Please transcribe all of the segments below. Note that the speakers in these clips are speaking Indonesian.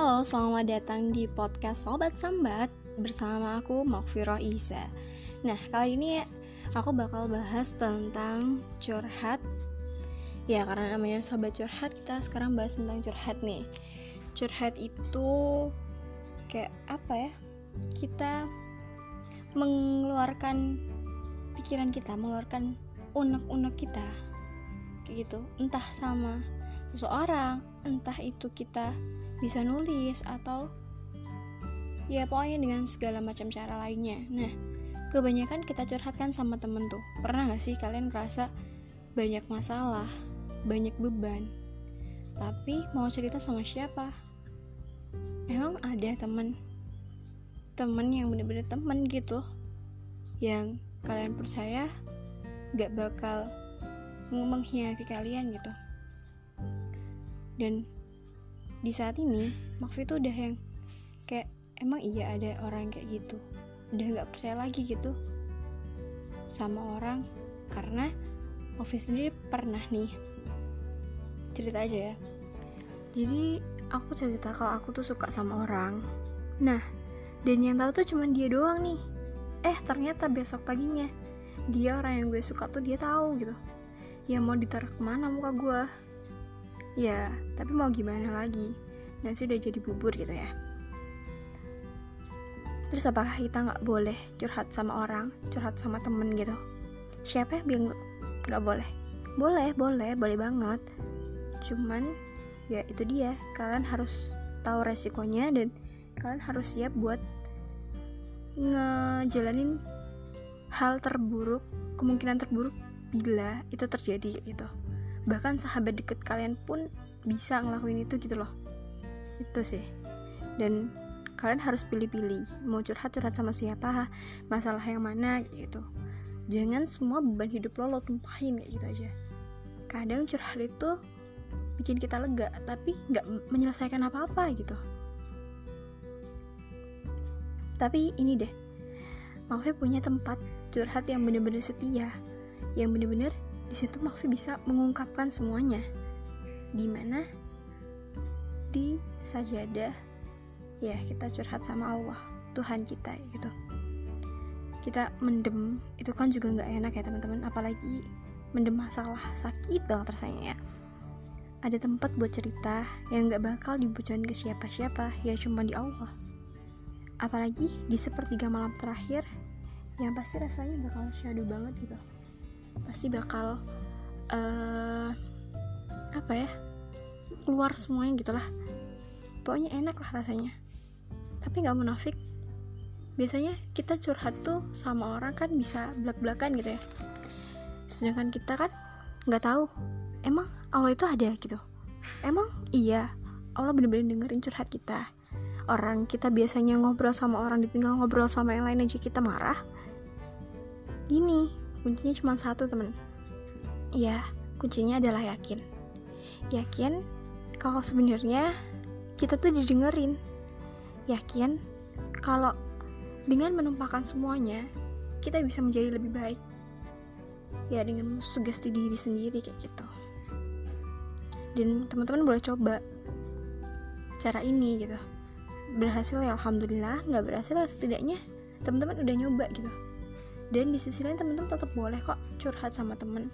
Halo, selamat datang di podcast Sobat Sambat bersama aku Makfiro Isa. Nah, kali ini aku bakal bahas tentang curhat. Ya, karena namanya Sobat Curhat, kita sekarang bahas tentang curhat nih. Curhat itu kayak apa ya? Kita mengeluarkan pikiran kita, mengeluarkan unek-unek kita. Kayak gitu, entah sama seseorang, entah itu kita bisa nulis atau ya pokoknya dengan segala macam cara lainnya. Nah kebanyakan kita curhatkan sama temen tuh. Pernah gak sih kalian ngerasa banyak masalah banyak beban? Tapi mau cerita sama siapa? Emang ada temen temen yang bener-bener temen gitu yang kalian percaya gak bakal mengkhianati kalian gitu. Dan di saat ini Makfi tuh udah yang kayak emang iya ada orang kayak gitu? Udah nggak percaya lagi gitu sama orang? Karena Makfi sendiri pernah nih cerita aja ya. Jadi aku cerita kalau aku tuh suka sama orang. Nah dan yang tahu tuh cuma dia doang nih. Eh ternyata besok paginya dia orang yang gue suka tuh dia tahu gitu. Ya mau ditaruh ke mana muka gue ya tapi mau gimana lagi? Nasi udah jadi bubur gitu ya. Terus apakah kita nggak boleh curhat sama orang curhat sama temen gitu? Siapa yang bilang nggak boleh? Boleh boleh boleh banget. Cuman ya itu dia. Kalian harus tahu resikonya dan kalian harus siap buat ngejalanin hal terburuk kemungkinan terburuk bila itu terjadi gitu bahkan sahabat deket kalian pun bisa ngelakuin itu gitu loh. Itu sih. Dan kalian harus pilih-pilih mau curhat-curhat sama siapa masalah yang mana gitu. Jangan semua beban hidup lo lo tumpahin kayak gitu aja. Kadang curhat itu bikin kita lega tapi nggak menyelesaikan apa-apa gitu. Tapi ini deh Mafi punya tempat curhat yang bener-bener setia yang bener-bener di situ Makfi bisa mengungkapkan semuanya. Di mana? Di sajadah ya kita curhat sama Allah, Tuhan kita gitu. Kita mendem itu kan juga nggak enak ya teman-teman, apalagi mendem masalah sakit banget rasanya ya. Ada tempat buat cerita yang nggak bakal dibocorin ke siapa-siapa, ya cuma di Allah. Apalagi di sepertiga malam terakhir, yang pasti rasanya bakal syadu banget gitu pasti bakal uh, apa ya keluar semuanya gitulah pokoknya enak lah rasanya. Tapi nggak munafik. Biasanya kita curhat tuh sama orang kan bisa belak-belakan gitu ya. Sedangkan kita kan nggak tahu emang Allah itu ada? gitu. Emang iya Allah bener-bener dengerin curhat kita. Orang kita biasanya ngobrol sama orang ditinggal ngobrol sama yang lain aja kita marah. Gini kuncinya cuma satu temen ya kuncinya adalah yakin. Yakin kalau sebenarnya kita tuh didengerin. Yakin kalau dengan menumpahkan semuanya kita bisa menjadi lebih baik. Ya dengan sugesti diri sendiri kayak gitu. Dan teman-teman boleh coba cara ini gitu. Berhasil ya alhamdulillah. Nggak berhasil ya setidaknya teman-teman udah nyoba gitu dan di sisi lain temen-temen tetap boleh kok curhat sama temen.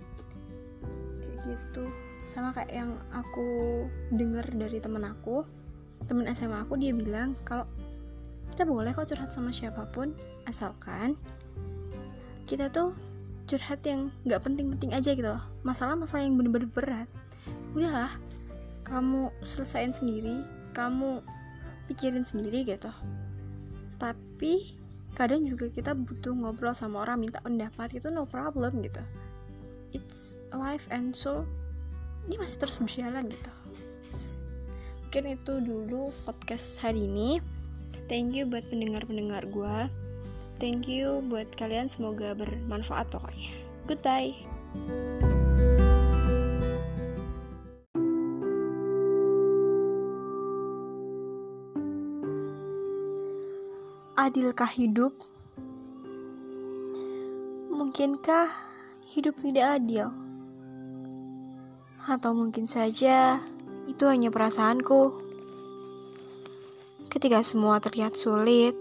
Kayak gitu. Sama kayak yang aku dengar dari temen aku temen SMA aku dia bilang kalau kita boleh kok curhat sama siapa pun asalkan kita tuh curhat yang nggak penting-penting aja gitu loh. Masalah-masalah yang bener-bener berat. Udahlah kamu selesain sendiri kamu pikirin sendiri gitu. Tapi kadang juga kita butuh ngobrol sama orang minta pendapat itu no problem gitu. It's life and so ini masih terus berjalan gitu. Mungkin itu dulu podcast hari ini. Thank you buat pendengar-pendengar gue thank you buat kalian semoga bermanfaat pokoknya. Goodbye Adilkah hidup? Mungkinkah hidup tidak adil? Atau mungkin saja itu hanya perasaanku? Ketika semua terlihat sulit,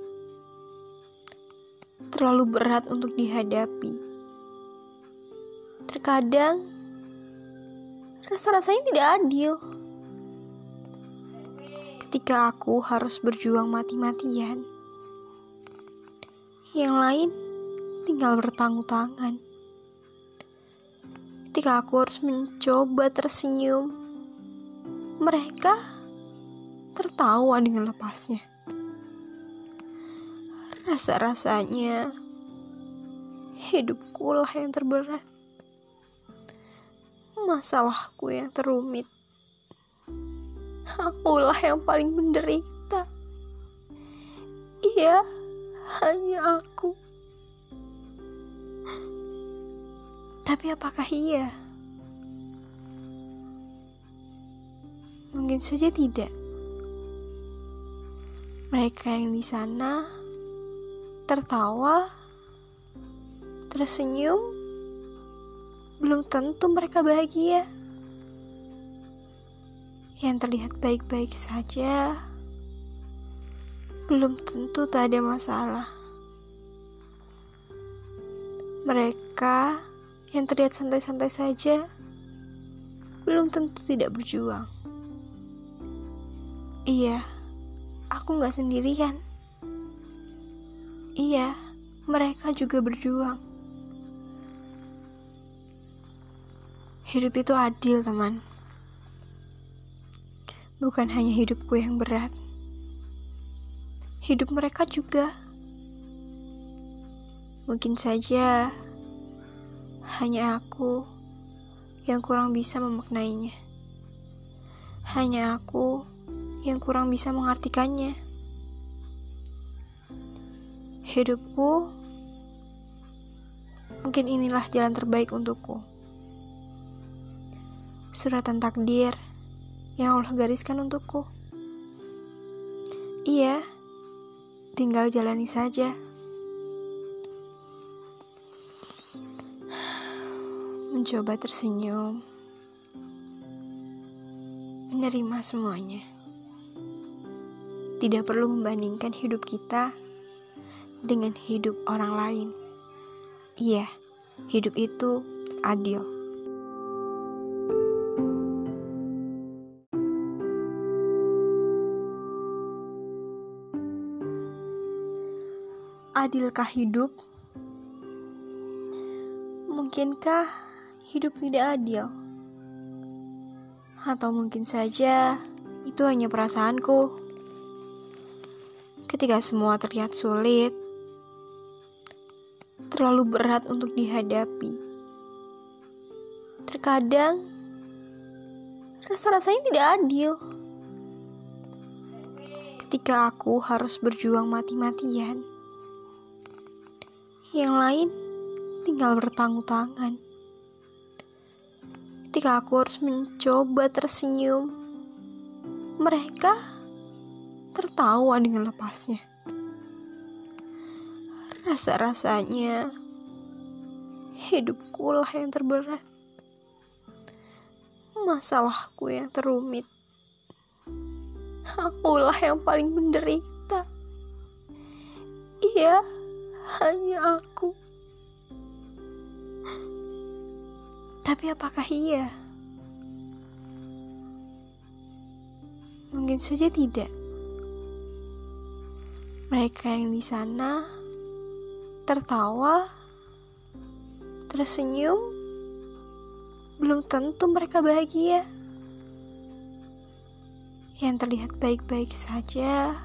terlalu berat untuk dihadapi. Terkadang rasa-rasanya tidak adil. Ketika aku harus berjuang mati-matian, yang lain tinggal bertanggung tangan. Ketika aku harus mencoba tersenyum, mereka tertawa dengan lepasnya. Rasa-rasanya hidupku lah yang terberat. Masalahku yang terumit. Akulah yang paling menderita. Iya, hanya aku. Tapi apakah iya? Mungkin saja tidak. Mereka yang di sana tertawa, tersenyum, belum tentu mereka bahagia. Yang terlihat baik-baik saja, belum tentu tak ada masalah. Mereka yang terlihat santai-santai saja, belum tentu tidak berjuang. Iya, aku gak sendirian. Iya, mereka juga berjuang. Hidup itu adil, teman. Bukan hanya hidupku yang berat. Hidup mereka juga. Mungkin saja hanya aku yang kurang bisa memaknainya. Hanya aku yang kurang bisa mengartikannya. Hidupku mungkin inilah jalan terbaik untukku. Suratan takdir yang Allah gariskan untukku. Iya, tinggal jalani saja. mencoba tersenyum, menerima semuanya. Tidak perlu membandingkan hidup kita dengan hidup orang lain. Iya, hidup itu adil. Adilkah hidup? Mungkinkah hidup tidak adil. Atau mungkin saja itu hanya perasaanku. Ketika semua terlihat sulit, terlalu berat untuk dihadapi. Terkadang rasa-rasanya tidak adil. Ketika aku harus berjuang mati-matian, yang lain tinggal bertanggung tangan ketika aku harus mencoba tersenyum, mereka tertawa dengan lepasnya. Rasa-rasanya hidupku lah yang terberat. Masalahku yang terumit. Akulah yang paling menderita. Iya, hanya aku. Tapi apakah iya? Mungkin saja tidak. Mereka yang di sana tertawa, tersenyum, belum tentu mereka bahagia. Yang terlihat baik-baik saja,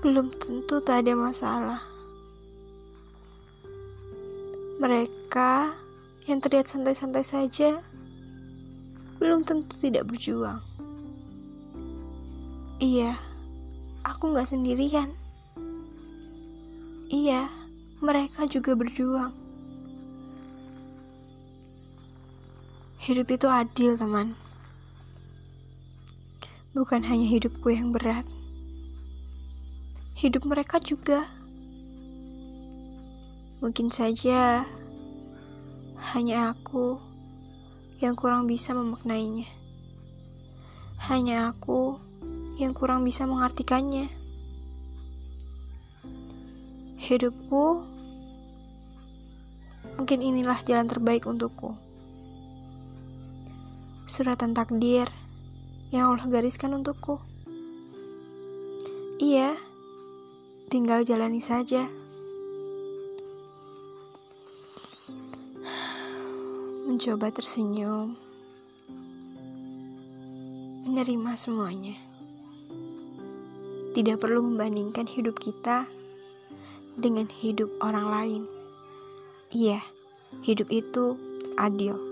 belum tentu tak ada masalah. Mereka yang terlihat santai-santai saja, belum tentu tidak berjuang. Iya, aku gak sendirian. Iya, mereka juga berjuang. Hidup itu adil, teman. Bukan hanya hidupku yang berat. Hidup mereka juga. Mungkin saja hanya aku yang kurang bisa memaknainya. Hanya aku yang kurang bisa mengartikannya. Hidupku mungkin inilah jalan terbaik untukku. Suratan takdir yang Allah gariskan untukku. Iya, tinggal jalani saja. Mencoba tersenyum, menerima semuanya. Tidak perlu membandingkan hidup kita dengan hidup orang lain. Iya, hidup itu adil.